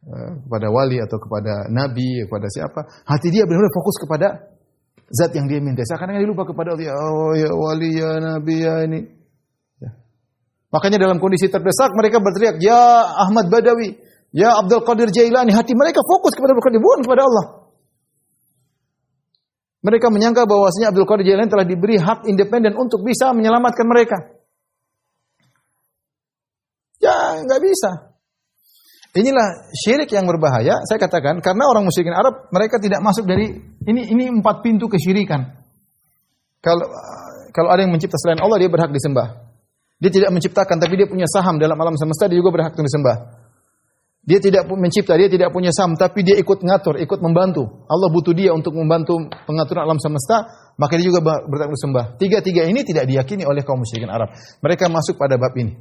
uh, kepada wali atau kepada nabi, kepada siapa, hati dia benar-benar fokus kepada zat yang dia minta. Seakan-akan dia lupa kepada Allah. Oh ya wali ya nabi ya ini. Ya. Makanya dalam kondisi terdesak mereka berteriak, "Ya Ahmad Badawi, Ya Abdul Qadir Jailani, hati mereka fokus kepada Abdul Qadir, bukan kepada Allah. Mereka menyangka bahwasanya Abdul Qadir Jailani telah diberi hak independen untuk bisa menyelamatkan mereka. Ya, nggak bisa. Inilah syirik yang berbahaya. Saya katakan karena orang musyrikin Arab mereka tidak masuk dari ini ini empat pintu kesyirikan. Kalau kalau ada yang mencipta selain Allah dia berhak disembah. Dia tidak menciptakan tapi dia punya saham dalam alam semesta dia juga berhak disembah. Dia tidak mencipta, dia tidak punya sam, tapi dia ikut ngatur, ikut membantu. Allah butuh dia untuk membantu pengaturan alam semesta, maka dia juga bertakbir sembah. Tiga-tiga ini tidak diyakini oleh kaum musyrikin Arab. Mereka masuk pada bab ini.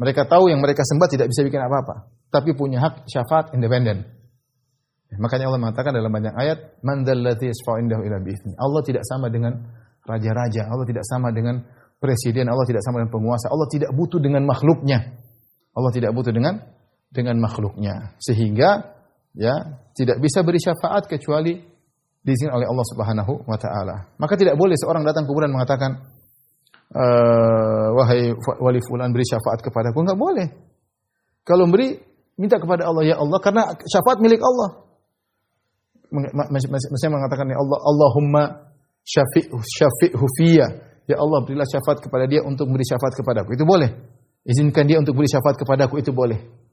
Mereka tahu yang mereka sembah tidak bisa bikin apa-apa, tapi punya hak syafaat independen. Makanya Allah mengatakan dalam banyak ayat, "Man Allah tidak sama dengan raja-raja, Allah tidak sama dengan presiden, Allah tidak sama dengan penguasa, Allah tidak butuh dengan makhluknya. Allah tidak butuh dengan dengan makhluknya. Sehingga ya tidak bisa beri syafaat kecuali diizinkan oleh Allah Subhanahu wa taala. Maka tidak boleh seorang datang kemudian mengatakan e, wahai wali fulan beri syafaat kepadaku enggak boleh. Kalau beri minta kepada Allah ya Allah karena syafaat milik Allah. Masih mengatakan ya Allah Allahumma syafi' syafi'hu fiyya. Ya Allah berilah syafaat kepada dia untuk beri syafaat kepadaku. Itu boleh. Izinkan dia untuk beri syafaat kepadaku itu boleh.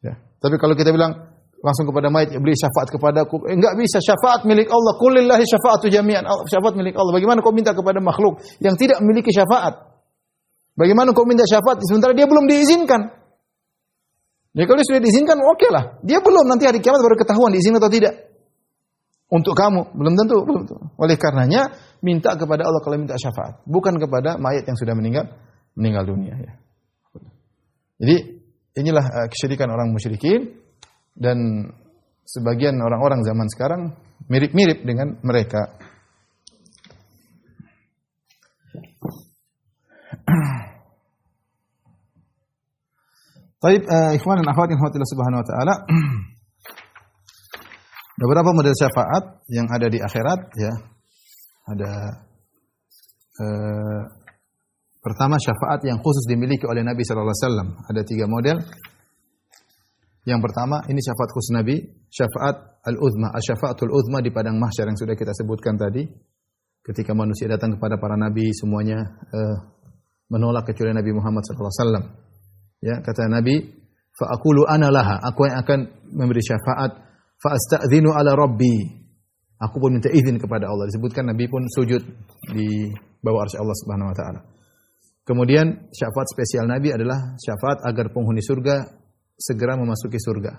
Ya. Tapi kalau kita bilang langsung kepada mayat beri syafaat kepadaku, eh, enggak bisa syafaat milik Allah. Kulillahi syafaatu jami'an. Syafaat milik Allah. Bagaimana kau minta kepada makhluk yang tidak memiliki syafaat? Bagaimana kau minta syafaat sementara dia belum diizinkan? Ya kalau sudah diizinkan oke okay lah. Dia belum nanti hari kiamat baru ketahuan diizinkan atau tidak. Untuk kamu belum tentu, belum tentu. Oleh karenanya minta kepada Allah kalau minta syafaat, bukan kepada mayat yang sudah meninggal meninggal dunia ya. Jadi inilah uh, kesyirikan orang musyrikin dan sebagian orang-orang zaman sekarang mirip-mirip dengan mereka. Baik, uh, ikhwan dan akhwat yang subhanahu wa ta'ala. Beberapa model syafaat yang ada di akhirat ya. Ada uh, Pertama syafaat yang khusus dimiliki oleh Nabi sallallahu alaihi wasallam. Ada tiga model. Yang pertama ini syafaat khusus Nabi, syafaat al-uzma, syafaatul uzma di padang mahsyar yang sudah kita sebutkan tadi. Ketika manusia datang kepada para nabi semuanya uh, menolak kecuali Nabi Muhammad sallallahu alaihi wasallam. Ya, kata Nabi, fa aqulu ana laha, aku yang akan memberi syafaat, fa astadzinu ala rabbi. Aku pun minta izin kepada Allah. Disebutkan Nabi pun sujud di bawah arsy Allah Subhanahu wa taala. Kemudian syafaat spesial Nabi adalah syafaat agar penghuni surga segera memasuki surga.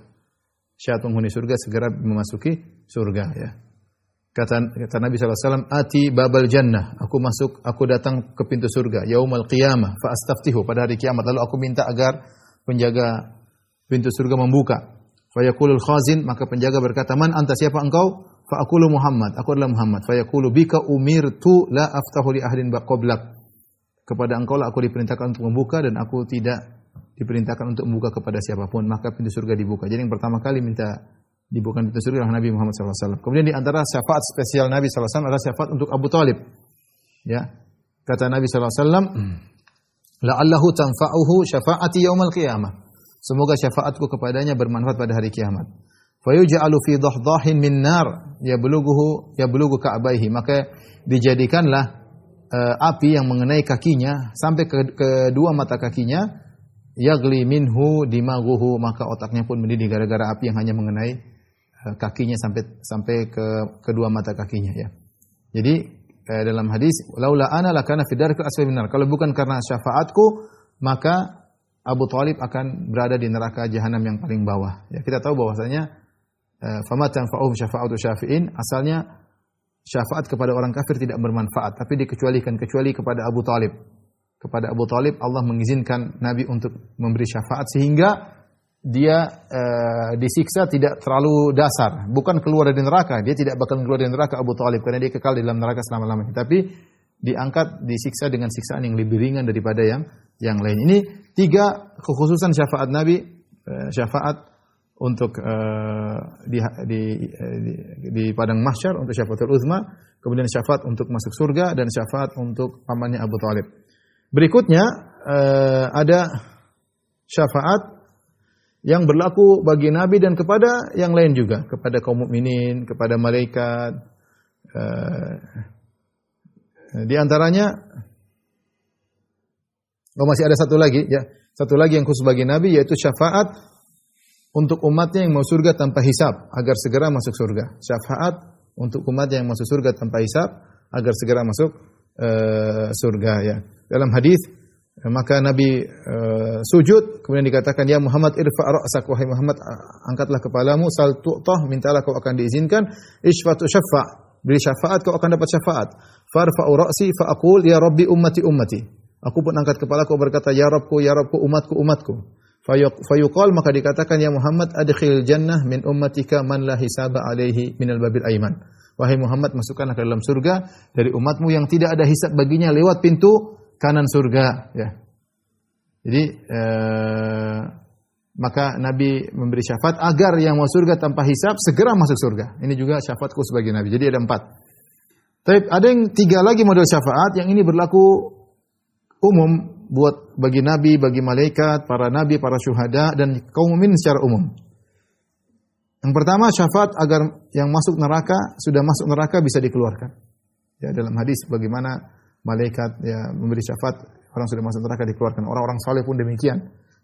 Syafaat penghuni surga segera memasuki surga ya. Kata, kata Nabi SAW, Ati babal jannah, aku masuk, aku datang ke pintu surga, yaumal qiyamah, fa astaftihu, pada hari kiamat, lalu aku minta agar penjaga pintu surga membuka. Fayakulul khazin, maka penjaga berkata, man anta siapa engkau? Fa aqulu Muhammad, aku adalah Muhammad. Fayaqulu bika umirtu la aftahu li ahdin baqablak kepada engkau lah aku diperintahkan untuk membuka dan aku tidak diperintahkan untuk membuka kepada siapa pun. Maka pintu surga dibuka. Jadi yang pertama kali minta dibuka pintu surga adalah Nabi Muhammad SAW kemudian di antara syafaat spesial Nabi SAW adalah syafaat untuk Abu Talib. Ya. Kata Nabi SAW la'allahu tanfa'uhu syafaati yaumal qiyamah. Semoga syafaatku kepadanya bermanfaat pada hari kiamat. Fayuj'alu fi dhahdahin min nar. Yablughu yablughu ka'baihi. Maka dijadikanlah uh, api yang mengenai kakinya sampai ke kedua mata kakinya yagli minhu dimaguhu maka otaknya pun mendidih gara-gara api yang hanya mengenai uh, kakinya sampai sampai ke kedua mata kakinya ya. Jadi uh, dalam hadis laula ana lakana fi darkil asfali minar kalau bukan karena syafaatku maka Abu Talib akan berada di neraka jahanam yang paling bawah. Ya, kita tahu bahwasanya fama tanfa'uhum syafa'atu syafi'in asalnya syafaat kepada orang kafir tidak bermanfaat, tapi dikecualikan kecuali kepada Abu Talib. Kepada Abu Talib Allah mengizinkan Nabi untuk memberi syafaat sehingga dia uh, disiksa tidak terlalu dasar, bukan keluar dari neraka. Dia tidak bakal keluar dari neraka Abu Talib karena dia kekal di dalam neraka selama-lamanya. Tapi diangkat disiksa dengan siksaan yang lebih ringan daripada yang yang lain. Ini tiga kekhususan syafaat Nabi, uh, syafaat untuk uh, di, di, di, di padang mahsyar untuk syafaatul uzma, kemudian syafaat untuk masuk surga dan syafaat untuk pamannya Abu Talib. Berikutnya uh, ada syafaat yang berlaku bagi nabi dan kepada yang lain juga, kepada kaum mukminin, kepada malaikat. Uh, di antaranya oh masih ada satu lagi ya, satu lagi yang khusus bagi nabi yaitu syafaat untuk umatnya yang mau surga tanpa hisab agar segera masuk surga. Syafaat untuk umatnya yang masuk surga tanpa hisab agar segera masuk uh, surga ya. Dalam hadis maka Nabi uh, sujud kemudian dikatakan ya Muhammad irfa ra'sak. Wahai Muhammad angkatlah kepalamu sal tu'tah mintalah kau akan diizinkan. Isfatu syafa' beri syafaat kau akan dapat syafaat. Farfa'u ra'si fa aqul ya rabbi ummati ummati. Aku pun angkat kepala kau berkata ya Rabbku ya Rabbku umatku umatku fayuqal maka dikatakan ya Muhammad adkhil jannah min ummatika man la hisaba alaihi minal babil aiman wahai Muhammad masukkanlah ke dalam surga dari umatmu yang tidak ada hisab baginya lewat pintu kanan surga ya. Jadi eh, maka Nabi memberi syafaat agar yang mau surga tanpa hisab segera masuk surga. Ini juga syafaatku sebagai Nabi. Jadi ada empat. Tapi ada yang tiga lagi model syafaat yang ini berlaku umum buat bagi nabi, bagi malaikat, para nabi, para syuhada dan kaum mukmin secara umum. Yang pertama syafaat agar yang masuk neraka sudah masuk neraka bisa dikeluarkan. Ya dalam hadis bagaimana malaikat ya memberi syafaat orang sudah masuk neraka dikeluarkan. Orang-orang saleh pun demikian.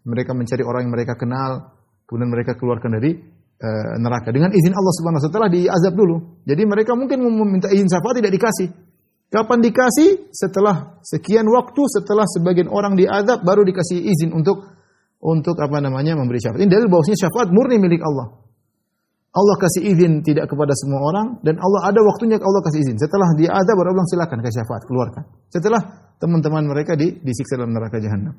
Mereka mencari orang yang mereka kenal, kemudian mereka keluarkan dari uh, neraka dengan izin Allah Subhanahu wa taala diazab dulu. Jadi mereka mungkin meminta izin syafaat tidak dikasih. Kapan dikasih? Setelah sekian waktu setelah sebagian orang diazab baru dikasih izin untuk untuk apa namanya memberi syafaat. Ini dalil bahwasanya syafaat murni milik Allah. Allah kasih izin tidak kepada semua orang dan Allah ada waktunya Allah kasih izin. Setelah dia ada baru Allah silakan kasih syafaat keluarkan. Setelah teman-teman mereka di, disiksa dalam neraka jahanam.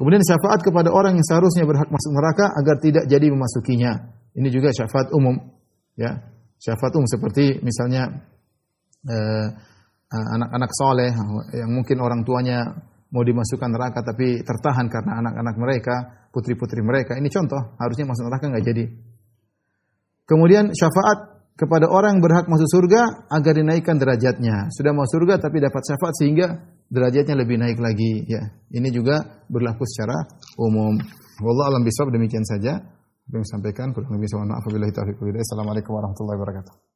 Kemudian syafaat kepada orang yang seharusnya berhak masuk neraka agar tidak jadi memasukinya. Ini juga syafaat umum. Ya, syafaat umum seperti misalnya eh, anak-anak soleh yang mungkin orang tuanya mau dimasukkan neraka tapi tertahan karena anak-anak mereka, putri-putri mereka. Ini contoh, harusnya masuk neraka nggak jadi. Kemudian syafaat kepada orang yang berhak masuk surga agar dinaikkan derajatnya. Sudah masuk surga tapi dapat syafaat sehingga derajatnya lebih naik lagi ya. Ini juga berlaku secara umum. Wallah alam bisawab demikian saja yang sampaikan kurang lebih mohon maaf wabillahi taufiq Assalamualaikum warahmatullahi wabarakatuh.